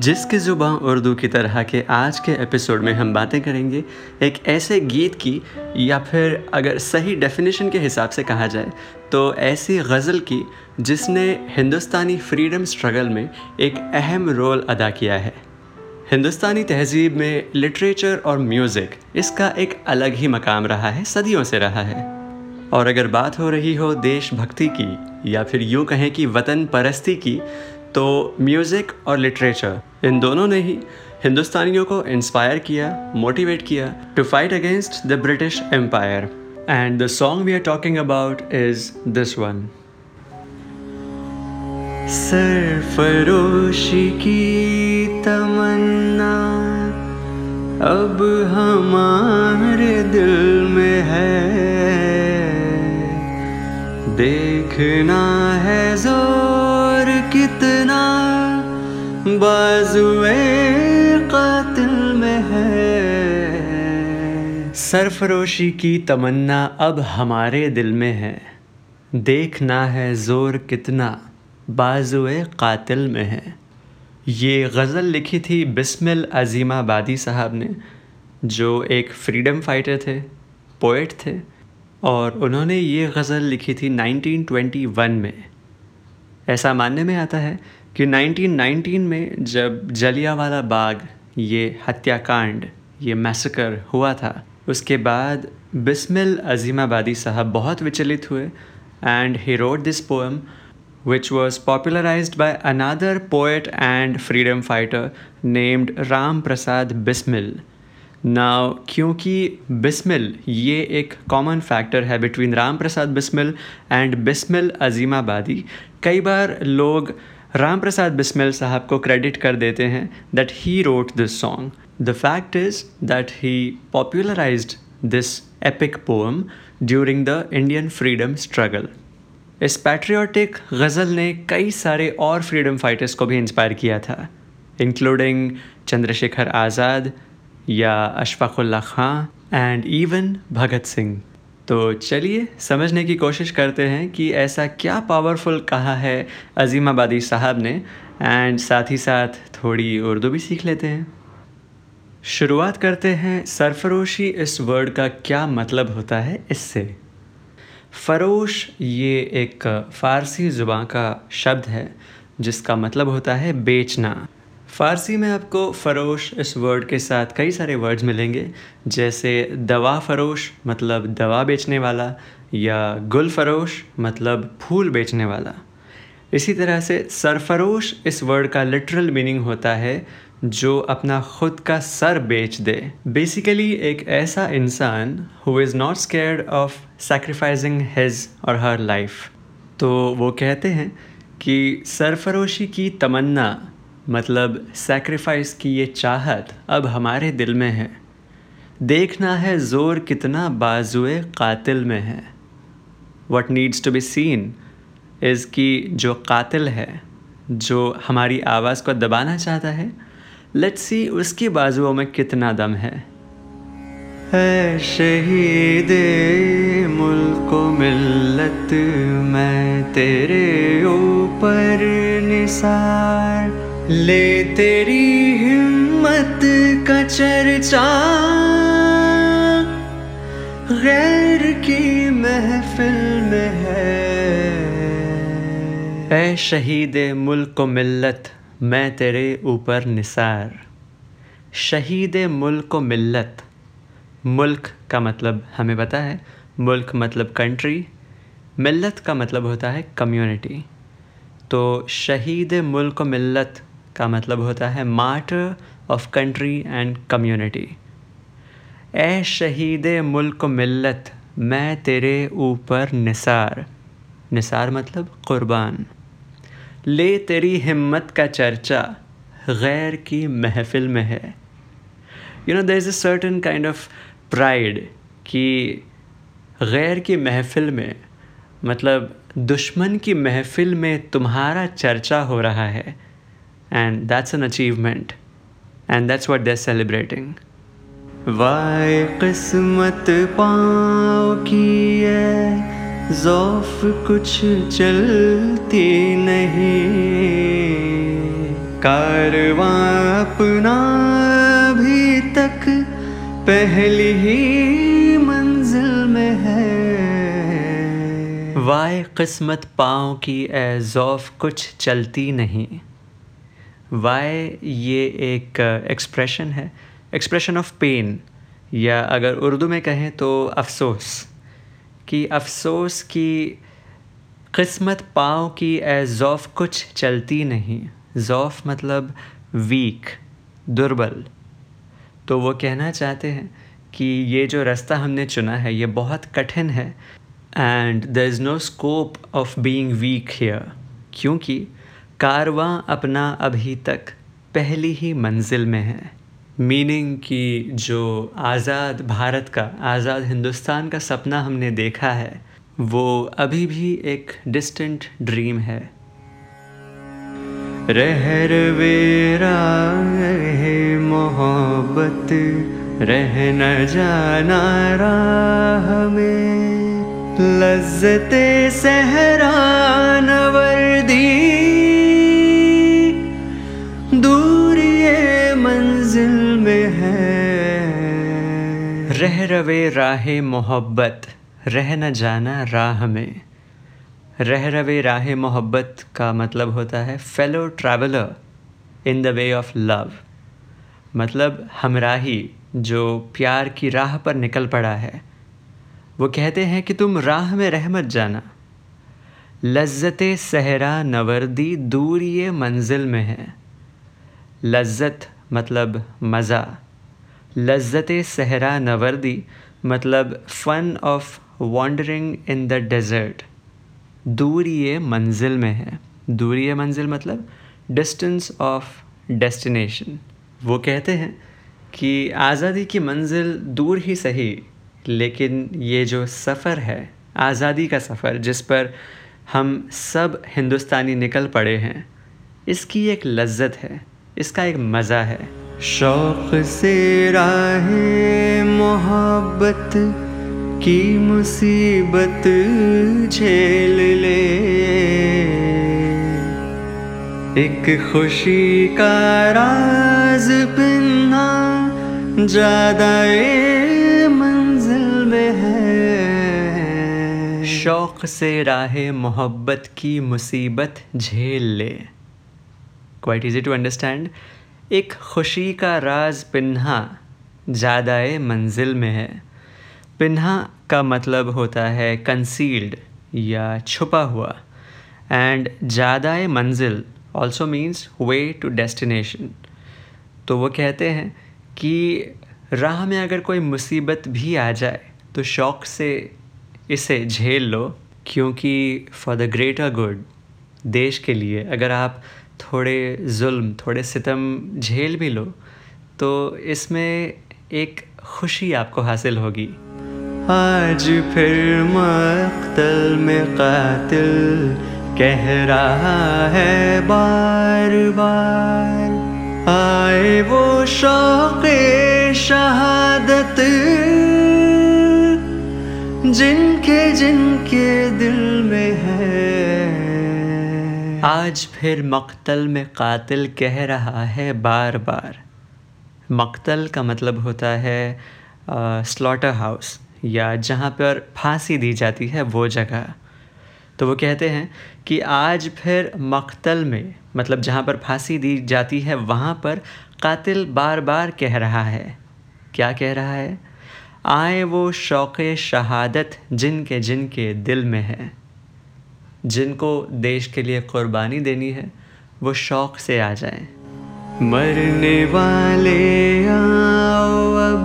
जिसकी ज़ुबां उर्दू की तरह के आज के एपिसोड में हम बातें करेंगे, एक ऐसे गीत की, या फिर अगर सही डेफिनेशन के हिसाब से कहा जाए तो ऐसी गज़ल की जिसने हिंदुस्तानी फ्रीडम स्ट्रगल में एक अहम रोल अदा किया है। हिंदुस्तानी तहजीब में लिटरेचर और म्यूज़िक इसका एक अलग ही मकाम रहा है, सदियों से रहा है। और अगर बात हो रही हो देशभक्ति की, या फिर यूँ कहें कि वतन परस्ती की तो म्यूज़िक और लिटरेचर इन दोनों ने ही हिंदुस्तानियों को इंस्पायर किया मोटिवेट किया to fight against the British empire and the song we are talking about is this one सरफरोशी की तमन्ना, अब हमारे दिल में है। देखना है ज़ोर कितना बाजुए कातिल में है। सरफरोशी की तमन्ना अब हमारे दिल में है। देखना है ज़ोर कितना बाजुए कातिल में है। ये गज़ल लिखी थी बिस्मिल अजीमाबादी साहब ने, जो एक फ्रीडम फाइटर थे पोइट थे, और उन्होंने ये गज़ल लिखी थी 1921 में। ऐसा मानने में आता है कि 1919 में जब जलियावाला बाग, ये हत्याकांड, ये मैसकर हुआ था, उसके बाद बिस्मिल अजीमाबादी साहब बहुत विचलित हुए and he rode this poem which was popularized by another poet and freedom fighter named Ram Prasad Bismil. Now क्योंकि बिस्मिल, ये एक कॉमन फैक्टर है बिटवीन राम प्रसाद बिस्मिल एंड बिस्मिल अजीमाबादी। कई बार लोग राम प्रसाद बिस्मिल साहब को क्रेडिट कर देते हैं that he wrote this song the fact is that he popularized this epic poem during the Indian freedom struggle इस पैट्रियाटिक गज़ल ने कई सारे और फ्रीडम फाइटर्स को भी इंस्पायर किया था इंक्लूडिंग चंद्रशेखर आज़ाद या अशफाकुल्ला खां एंड इवन भगत सिंह। तो चलिए, समझने की कोशिश करते हैं कि ऐसा क्या पावरफुल कहा है अजीमाबादी साहब ने एंड साथ ही साथ थोड़ी उर्दू भी सीख लेते हैं। शुरुआत करते हैं, सरफरोशी इस वर्ड का क्या मतलब होता है इससे? फ़रोश ये एक फ़ारसी ज़ुबान का शब्द है, जिसका मतलब होता है बेचना। फ़ारसी में आपको फ़रोश इस वर्ड के साथ कई सारे वर्ड्स मिलेंगे, जैसे दवा फ़रोश मतलब दवा बेचने वाला, या गुल फ़रोश मतलब फूल बेचने वाला। इसी तरह से सरफरोश इस वर्ड का लिटरल मीनिंग होता है, जो अपना खुद का सर बेच दे। बेसिकली एक ऐसा इंसान who is not scared of sacrificing his or her life तो वो कहते हैं कि सरफरोशी की तमन्ना मतलब सेक्रीफाइस की ये चाहत अब हमारे दिल में है। देखना है ज़ोर कितना बाजुए कातिल में है। What needs to be seen is कि जो कातिल है, जो हमारी आवाज़ को दबाना चाहता है लेट्स सी उसकी बाजुओं में कितना दम है। शहीद मुल्क मिल्लत, मैं तेरे ऊपर निसार। ले तेरी हिम्मत का चर्चा, गैर की महफिल में है। ए शहीद मुल्क मिल्लत, मैं तेरे ऊपर निसार। शहीद मुल्क मिल्लत, मुल्क का मतलब हमें पता है, मुल्क मतलब कंट्री मिल्लत का मतलब होता है कम्युनिटी तो शहीद मुल्क मिल्लत का मतलब होता है martyr of country and community. A शहीद मुल्क मिल्लत, मैं तेरे ऊपर निसार। निसार मतलब क़ुरबान। ले तेरी हिम्मत का चर्चा, गैर की महफिल में है। You know there is a certain kind of pride कि गैर की महफिल में मतलब दुश्मन की महफिल में तुम्हारा चर्चा हो रहा है। And that's an achievement. And that's what they're celebrating. वाय किस्मत पाँव की है। जौफ कुछ चलती नहीं। कारवां अपना भी तक पहली ही मंजिल में है। वाय किस्मत पाँव की एजॉफ कुछ चलती नहीं। वाय ये एक एक्सप्रेशन है? एक्सप्रेशन ऑफ़ पेन या अगर उर्दू में कहें तो अफसोस। कि अफसोस की किस्मत पाँव की एजॉफ कुछ चलती नहीं। ज़ौफ़ मतलब वीक दुर्बल। तो वो कहना चाहते हैं कि ये जो रास्ता हमने चुना है, ये बहुत कठिन है। And the is no scope of being weak here क्योंकि कारवां अपना अभी तक पहली ही मंजिल में है। मीनिंग कि जो आज़ाद भारत का, आज़ाद हिंदुस्तान का सपना हमने देखा है, वो अभी भी एक डिस्टेंट ड्रीम है। रहर वेरा है मोहब्बत, रह न जाना राह में। लज्जते सहरा नवर्दी रवे राह मोहब्बत, रह न जाना राह में। रह रवे राह मोहब्बत का मतलब होता है fellow traveller in the way of love मतलब हमराही, जो प्यार की राह पर निकल पड़ा है। वो कहते हैं कि तुम राह में रह मत जाना। लज्जत सहरा नवर्दी दूर ये मंजिल में है। लज्जत मतलब मज़ा। लज्जत सहरा नवर्दी मतलब fun of wandering in the desert दूर ये मंजिल में है। दूर ये मंजिल मतलब डिस्टेंस ऑफ़ डेस्टिनेशन वो कहते हैं कि आज़ादी की मंजिल दूर ही सही, लेकिन ये जो सफ़र है, आज़ादी का सफ़र, जिस पर हम सब हिंदुस्तानी निकल पड़े हैं, इसकी एक लज्जत है, इसका एक मज़ा है। शौक़ से राह मोहब्बत की मुसीबत झेल ले। एक खुशी का राज पिन्ना ज़्यादा मंजिल में है। शौक से राह मोहब्बत की मुसीबत झेल ले। क्वाइट इजी टू अंडरस्टैंड एक खुशी का राज पिन्हा ज़्यादा मंजिल में है। पिन्हा का मतलब होता है कंसील्ड या छुपा हुआ। एंड ज़्यादा मंजिल also means way to destination तो वो कहते हैं कि राह में अगर कोई मुसीबत भी आ जाए तो शौक़ से इसे झेल लो। क्योंकि फॉर द ग्रेटर गुड देश के लिए अगर आप थोड़े जुल्म, थोड़े सितम झेल भी लो तो इसमें एक खुशी आपको हासिल होगी। आज फिर मख्तल में कातिल कह रहा है बार बार आए वो शौक शहादत, जिनके जिनके दिल में है आज फिर मख्तल में कातिल कह रहा है बार बार। मख्तल का मतलब होता है स्लॉटर हाउस या जहाँ पर फांसी दी जाती है वो जगह। तो वो कहते हैं कि आज फिर मख्तल में मतलब जहाँ पर फांसी दी जाती है, वहाँ पर कातिल बार बार कह रहा है। क्या कह रहा है? आए वो शौक़ शहादत जिनके जिनके दिल में है। जिनको देश के लिए क़ुरबानी देनी है, वो शौक़ से आ जाए। मरने वाले आओ अब,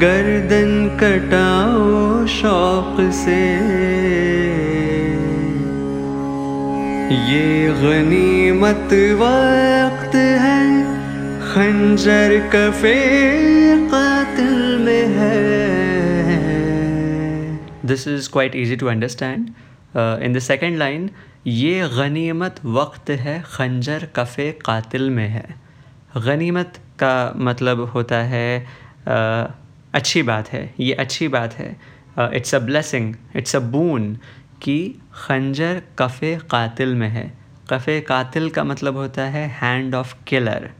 गर्दन कटाओ शौक से। ये गनीमत वक्त है, खंजर कफे कातिल में है। This is quite easy to understand in the second line ये गनीमत वक्त है खंजर कफ़े कातिल में है. गनीमत का मतलब होता है uh, अच्छी बात है ये अच्छी बात है। It's a blessing it's a boon कि खंजर कफ़े कातिल में है। कफ़े कातिल का मतलब होता है हैंड ऑफ़ किलर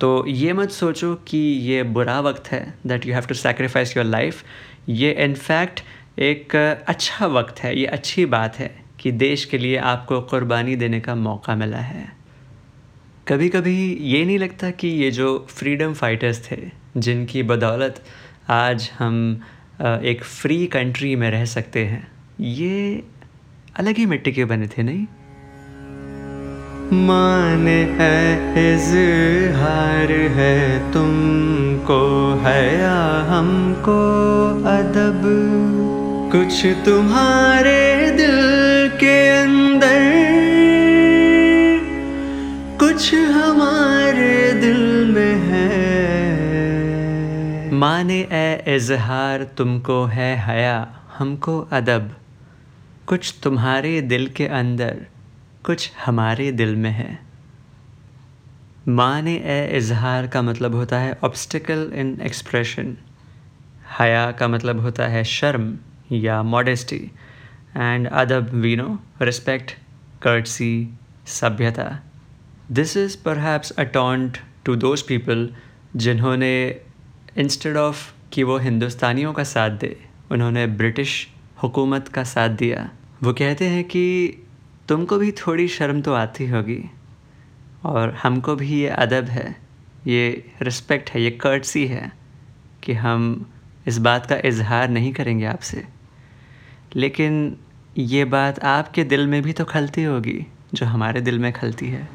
तो ये मत सोचो कि ये बुरा वक्त है that you have to sacrifice your life ये इनफैक्ट एक अच्छा वक्त है, ये अच्छी बात है कि देश के लिए आपको क़ुरबानी देने का मौका मिला है। कभी कभी ये नहीं लगता कि ये जो फ्रीडम फाइटर्स थे, जिनकी बदौलत आज हम एक फ्री कंट्री में रह सकते हैं, ये अलग ही मिट्टी के बने थे, नहीं? मान है इजहार है, तुमको है या हमको अदब। कुछ तुम्हारे दिल के अंदर, कुछ हमारे दिल में है। माने ए इजहार तुमको है हया, हमको अदब। कुछ तुम्हारे दिल के अंदर, कुछ हमारे दिल में है। माने ए इजहार का मतलब होता है ऑब्स्टिकल इन एक्सप्रेशन हया का मतलब होता है शर्म। या मॉडेस्टी एंड अदब वीनो रिस्पेक्ट कर्टसी सभ्यता this is a taunt to those people जिन्होंने इंस्टेड ऑफ़ कि वो हिंदुस्तानियों का साथ दे, उन्होंने ब्रिटिश हुकूमत का साथ दिया। वो कहते हैं कि तुमको भी थोड़ी शर्म तो आती होगी और हमको भी ये अदब है, ये रिस्पेक्ट है, ये कर्टसी है कि हम इस बात का इजहार नहीं करेंगे आपसे। लेकिन ये बात आपके दिल में भी तो खलती होगी, जो हमारे दिल में खलती है।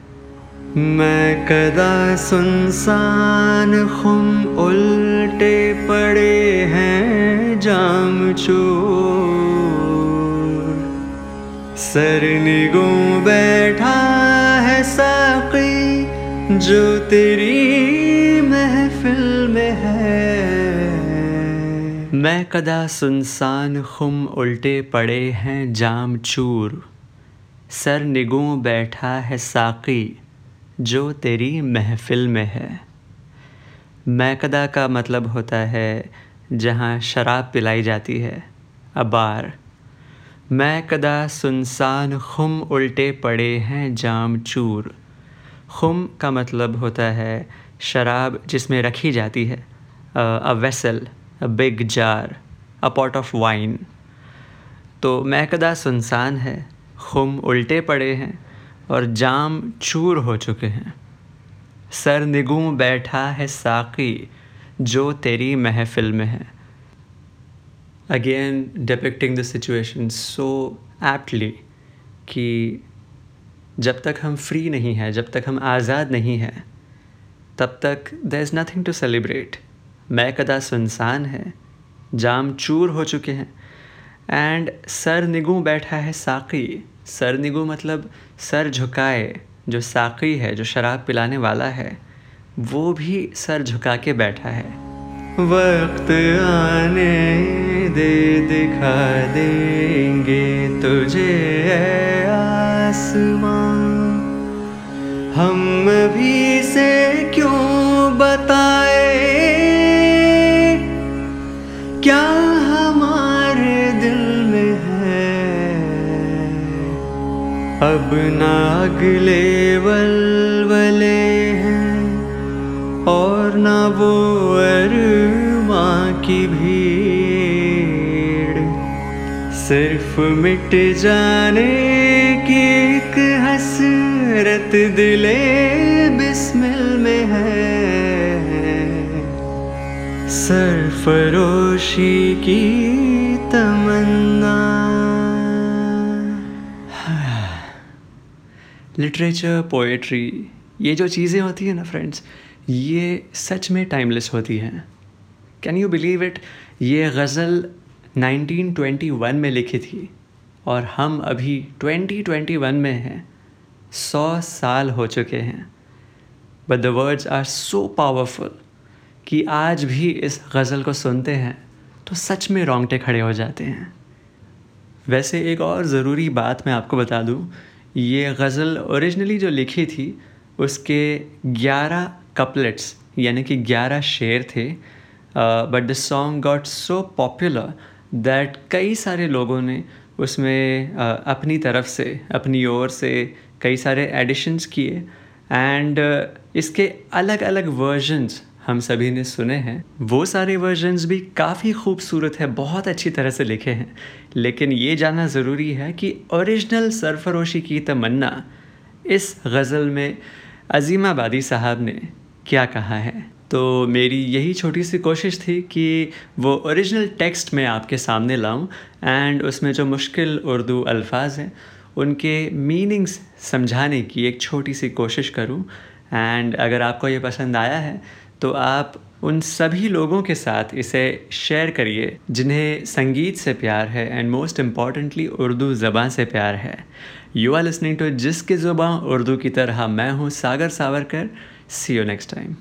मैं कदा सुनसान खुम उल्टे पड़े हैं, जाम चोर। सर निगो बैठा है साकी, जो तेरी मैं कदा सुनसान खुम उल्टे पड़े हैं जाम चूर। सर निगों बैठा है साकी, जो तेरी महफिल में है। मैं कदा का मतलब होता है, जहाँ शराब पिलाई जाती है, अबार। मैं कदा सुनसान खुम उल्टे पड़े हैं जाम चूर। खुम का मतलब होता है, शराब जिसमें रखी जाती है, a vessel. Big jar a pot of wine तो मैकदा सुनसान है, खुम उल्टे पड़े हैं और जाम चूर हो चुके हैं। सर निगूँ बैठा है साकी, जो तेरी महफिल में है। Again depicting the situation so aptly कि जब तक हम फ्री नहीं हैं, जब तक हम आज़ाद नहीं हैं, तब तक there is nothing to celebrate मैं कदा सुनसान है, जाम चूर हो चुके हैं। एंड सर निगू बैठा है साकी। सर निगू मतलब सर झुकाए, जो साकी है, जो शराब पिलाने वाला है, वो भी सर झुका के बैठा है। वक्त आने दे, दिखा देंगे तुझे आसमां। हम भी से अब नागले वलवले हैं और ना वो अरमा की भीड़। सिर्फ़ मिट जाने की एक हसरत दिले बिस्मिल में है। सरफरोशी की तमन्ना लिटरेचर पोएट्री ये जो चीज़ें होती हैं ना फ्रेंड्स ये सच में टाइमलेस होती हैं। कैन यू बिलीव इट ये गज़ल 1921 में लिखी थी और हम अभी 2021 में हैं। सौ साल हो चुके हैं। But the words are so powerful कि आज भी इस गज़ल को सुनते हैं तो सच में रोंगटे खड़े हो जाते हैं। वैसे एक और ज़रूरी बात मैं आपको बता दूँ ये गज़ल ओरिजिनली जो लिखी थी उसके ग्यारह कपलेट्स यानी कि ग्यारह शेर थे but the song got so popular that कई सारे लोगों ने उसमें uh, अपनी तरफ़ से अपनी ओर से कई सारे एडिशंस किए एंड uh, इसके अलग अलग वर्जन्स हम सभी ने सुने हैं। वो सारे वर्जन्स भी काफ़ी खूबसूरत है, बहुत अच्छी तरह से लिखे हैं। लेकिन ये जानना ज़रूरी है कि ओरिजिनल सरफरोशी की तमन्ना इस गज़ल में अजीमाबादी साहब ने क्या कहा है। तो मेरी यही छोटी सी कोशिश थी कि वो ओरिजिनल टेक्स्ट में आपके सामने लाऊं एंड उसमें जो मुश्किल उर्दू अल्फाज हैं, उनके मीनिंग्स समझाने की एक छोटी सी कोशिश करूँ। एंड अगर आपको ये पसंद आया है तो आप उन सभी लोगों के साथ इसे शेयर करिए, जिन्हें संगीत से प्यार है एंड मोस्ट इम्पॉर्टेंटली उर्दू ज़बान से प्यार है। यू आर लिसनिंग टू जिसकी ज़ुबान उर्दू की तरह मैं हूँ Sagar Savarkar. See you next time